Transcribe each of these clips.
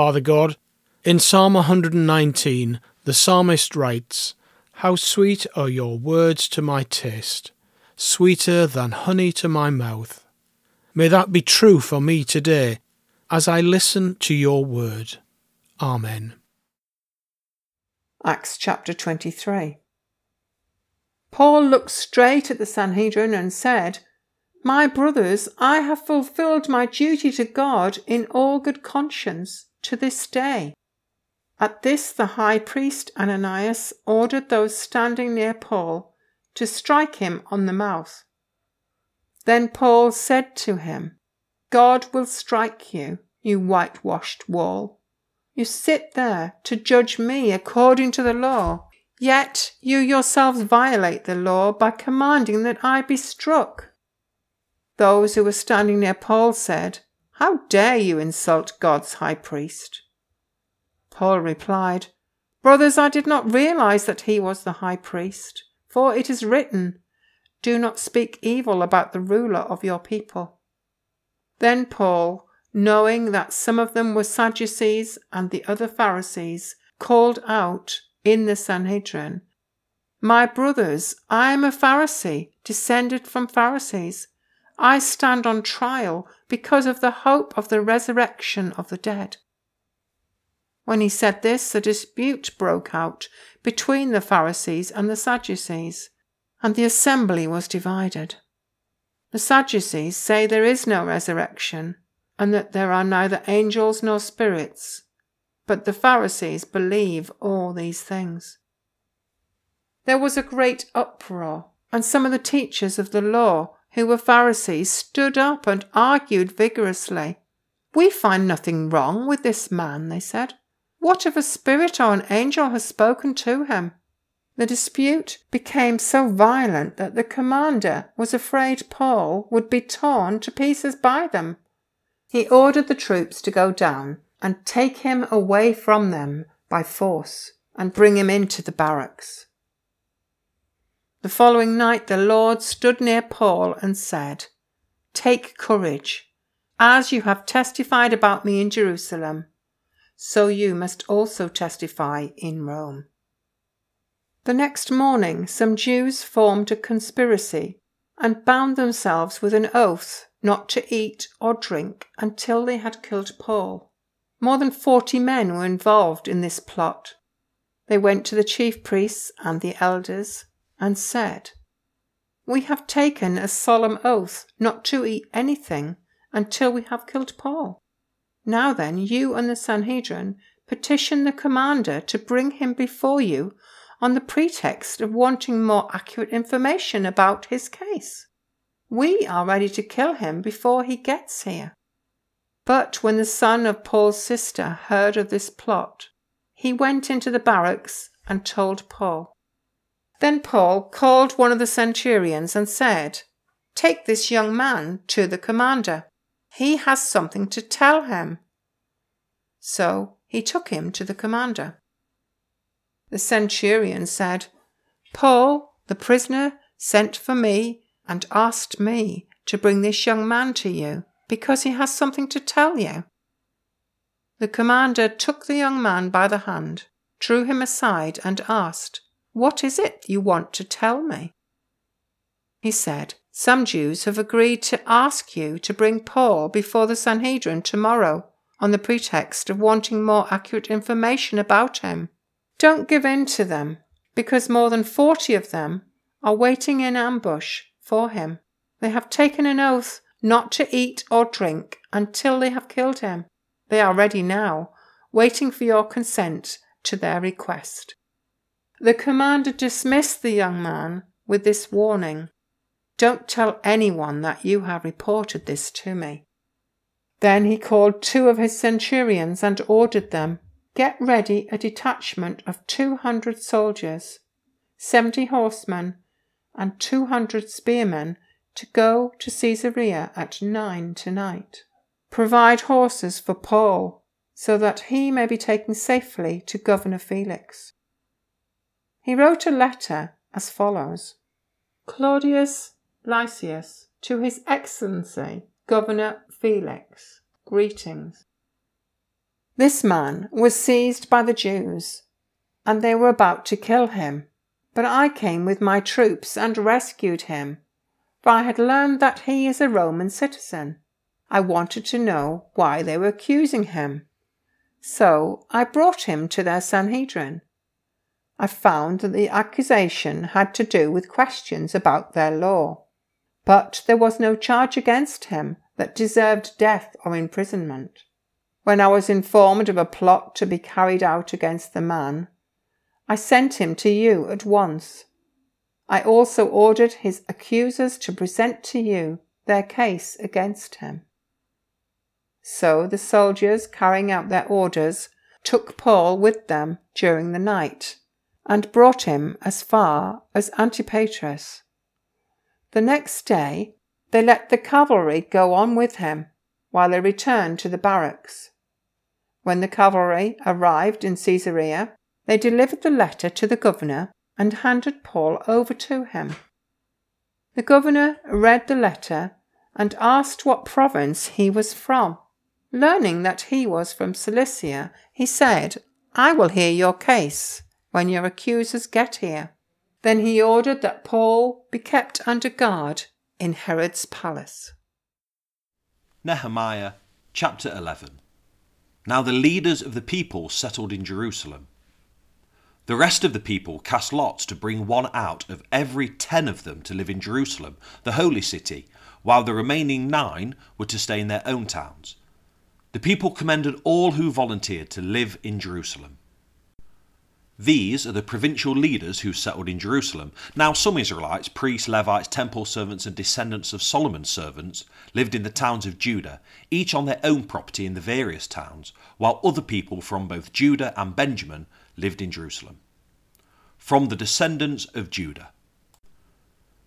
Father God, in Psalm 119, the psalmist writes, How sweet are your words to my taste, sweeter than honey to my mouth. May that be true for me today as I listen to your word. Amen. Acts chapter 23. Paul looked straight at the Sanhedrin and said, My brothers, I have fulfilled my duty to God in all good conscience to this day. At this, the high priest Ananias ordered those standing near Paul to strike him on the mouth. Then Paul said to him, God will strike you, you whitewashed wall. You sit there to judge me according to the law, yet you yourselves violate the law by commanding that I be struck. Those who were standing near Paul said, how dare you insult God's high priest? Paul replied, Brothers, I did not realize that he was the high priest, for it is written, Do not speak evil about the ruler of your people. Then Paul, knowing that some of them were Sadducees and the other Pharisees, called out in the Sanhedrin, My brothers, I am a Pharisee, descended from Pharisees. I stand on trial because of the hope of the resurrection of the dead. When he said this, a dispute broke out between the Pharisees and the Sadducees, and the assembly was divided. The Sadducees say there is no resurrection, and that there are neither angels nor spirits, but the Pharisees believe all these things. There was a great uproar, and some of the teachers of the law who were Pharisees, stood up and argued vigorously. We find nothing wrong with this man, they said. What if a spirit or an angel has spoken to him? The dispute became so violent that the commander was afraid Paul would be torn to pieces by them. He ordered the troops to go down and take him away from them by force and bring him into the barracks. The following night the Lord stood near Paul and said, Take courage. As you have testified about me in Jerusalem, so you must also testify in Rome. The next morning, some Jews formed a conspiracy and bound themselves with an oath not to eat or drink until they had killed Paul. More than forty men were involved in this plot. They went to the chief priests and the elders and said, We have taken a solemn oath not to eat anything until we have killed Paul. Now then, you and the Sanhedrin petition the commander to bring him before you on the pretext of wanting more accurate information about his case. We are ready to kill him before he gets here. But when the son of Paul's sister heard of this plot, he went into the barracks and told Paul. Then Paul called one of the centurions and said, Take this young man to the commander. He has something to tell him. So he took him to the commander. The centurion said, Paul, the prisoner, sent for me and asked me to bring this young man to you because he has something to tell you. The commander took the young man by the hand, drew him aside, and asked, what is it you want to tell me? He said, Some Jews have agreed to ask you to bring Paul before the Sanhedrin tomorrow on the pretext of wanting more accurate information about him. Don't give in to them, because more than forty of them are waiting in ambush for him. They have taken an oath not to eat or drink until they have killed him. They are ready now, waiting for your consent to their request. The commander dismissed the young man with this warning Don't tell anyone that you have reported this to me. Then he called two of his centurions and ordered them Get ready a detachment of two hundred soldiers, seventy horsemen, and two hundred spearmen to go to Caesarea at nine tonight. Provide horses for Paul, so that he may be taken safely to Governor Felix. He wrote a letter as follows Claudius Lysias, to His Excellency Governor Felix, greetings. This man was seized by the Jews, and they were about to kill him. But I came with my troops and rescued him, for I had learned that he is a Roman citizen. I wanted to know why they were accusing him. So I brought him to their Sanhedrin. I found that the accusation had to do with questions about their law, but there was no charge against him that deserved death or imprisonment. When I was informed of a plot to be carried out against the man, I sent him to you at once. I also ordered his accusers to present to you their case against him. So the soldiers, carrying out their orders, took Paul with them during the night and brought him as far as Antipatris. The next day they let the cavalry go on with him while they returned to the barracks. When the cavalry arrived in Caesarea, they delivered the letter to the governor and handed Paul over to him. The governor read the letter and asked what province he was from. Learning that he was from Cilicia, he said, I will hear your case when your accusers get here. Then he ordered that Paul be kept under guard in Herod's palace. Nehemiah chapter 11. Now the leaders of the people settled in Jerusalem. The rest of the people cast lots to bring one out of every ten of them to live in Jerusalem, the holy city, while the remaining nine were to stay in their own towns. The people commended all who volunteered to live in Jerusalem. These are the provincial leaders who settled in Jerusalem. Now, some Israelites, priests, Levites, temple servants, and descendants of Solomon's servants lived in the towns of Judah, each on their own property in the various towns, while other people from both Judah and Benjamin lived in Jerusalem. From the descendants of Judah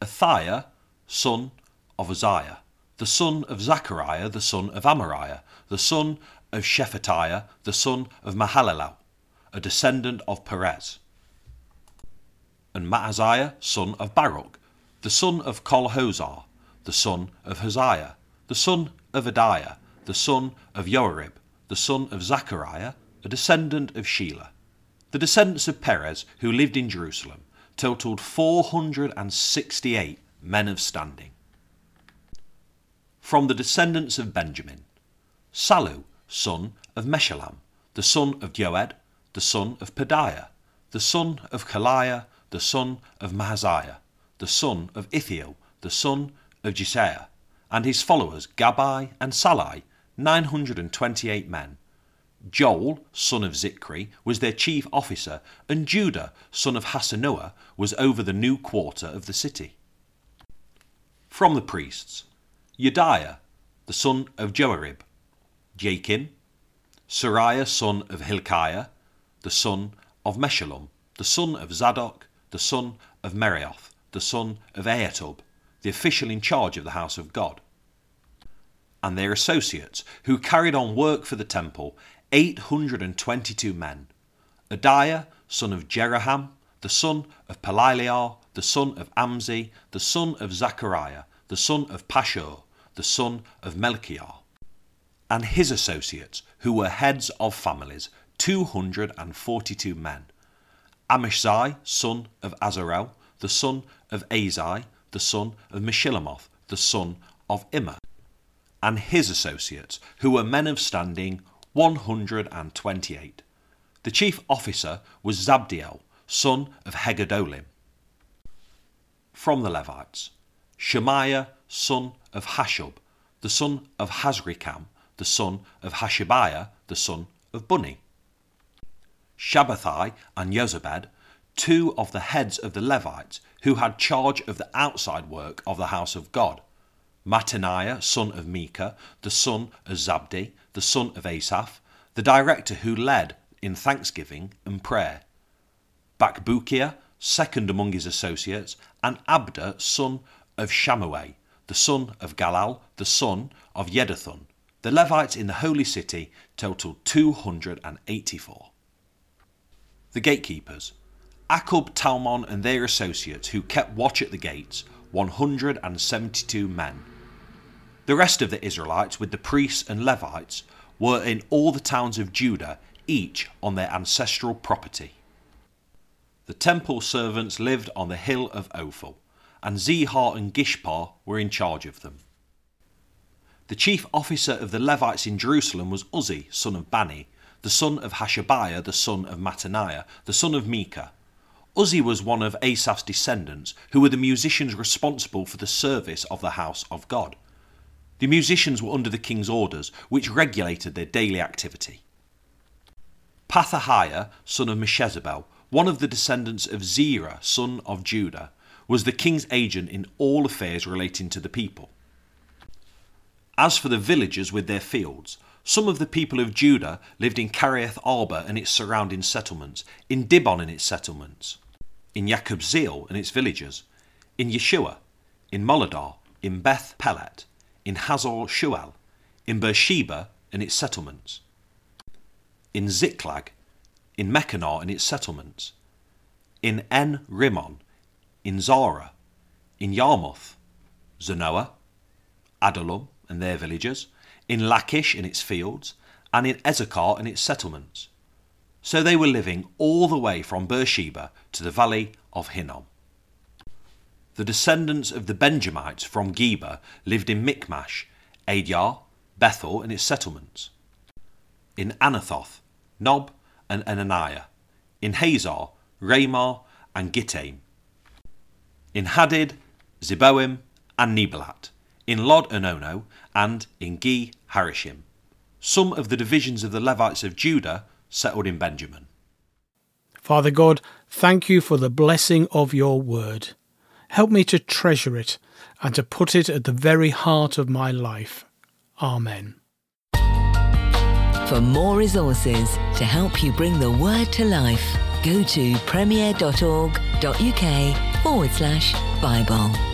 Athaiah, son of Uzziah, the son of Zechariah, the son of Amariah, the son of Shephatiah, the son of Mahalalel a descendant of Perez. And Maaseiah, son of Baruch, the son of Kol-Hozeh, the son of Hosea, the son of Adaiah, the son of Joiarib, the son of Zechariah, a descendant of Shelah. The descendants of Perez, who lived in Jerusalem, totaled 468 men of standing. From the descendants of Benjamin, Sallu, son of Meshullam, the son of Joed, the son of Pedaiah, the son of Kolaiah, the son of Maaseiah, the son of Ithiel, the son of Jeshaiah, and his followers Gabbai and Sallai, 928 men. Joel, son of Zikri, was their chief officer, and Judah, son of Hassenuah, was over the new quarter of the city. From the priests, Jedaiah, the son of Joiarib, Jakin, Seraiah, son of Hilkiah, the son of Meshullam, the son of Zadok, the son of Meraioth, the son of Ahitub, the official in charge of the house of God, and their associates, who carried on work for the temple, 822 men. Adaiah, son of Jeroham, the son of Pelaliah, the son of Amzi, the son of Zechariah, the son of Pashhur, the son of Malkijah, and his associates, who were heads of families, 242 men. Amashsai, son of Azarel, the son of Ahzai, the son of Meshillemoth, the son of Immer, and his associates, who were men of standing 128. The chief officer was Zabdiel, son of Haggedolim. From the Levites, Shemaiah, son of Hasshub, the son of Azrikam, the son of Hashabiah, the son of Bunni. Shabbethai and Jozabad, two of the heads of the Levites, who had charge of the outside work of the house of God. Mattaniah, son of Mika, the son of Zabdi, the son of Asaph, the director who led in thanksgiving and prayer. Bakbukiah, second among his associates, and Abda, son of Shammai, the son of Galal, the son of Jeduthun. The Levites in the holy city totaled 284. The gatekeepers, Akkub, Talmon, and their associates who kept watch at the gates, 172 men. The rest of the Israelites, with the priests and Levites, were in all the towns of Judah, each on their ancestral property. The temple servants lived on the hill of Ophel, and Ziha and Gishpa were in charge of them. The chief officer of the Levites in Jerusalem was Uzzi, son of Bani, the son of Hashabiah, the son of Mattaniah, the son of Mika. Uzzi was one of Asaph's descendants, who were the musicians responsible for the service of the house of God. The musicians were under the king's orders, which regulated their daily activity. Pethahiah, son of Meshezabel, one of the descendants of Zerah, son of Judah, was the king's agent in all affairs relating to the people. As for the villagers with their fields, some of the people of Judah lived in Kiriath Arba and its surrounding settlements, in Dibon and its settlements, in Jekabzeel and its villages, in Jeshua, in Moladah, in Beth Pelet, in Hazar Shual, in Beersheba and its settlements, in Ziklag, in Mekonah and its settlements, in En Rimmon, in Zorah, in Jarmuth, Zanoah, Adullam and their villages, in Lachish in its fields, and in Azekah in its settlements. So they were living all the way from Beersheba to the valley of Hinnom. The descendants of the Benjamites from Geba lived in Mikmash, Aija, Bethel and its settlements, in Anathoth, Nob and Ananiah, in Hazor, Ramah and Gittaim, in Hadid, Zeboim and Neballat, in Lod and Ono, and in Ge Harashim. Some of the divisions of the Levites of Judah settled in Benjamin. Father God, thank you for the blessing of your word. Help me to treasure it and to put it at the very heart of my life. Amen. For more resources to help you bring the word to life, go to premier.org.uk forward slash Bible.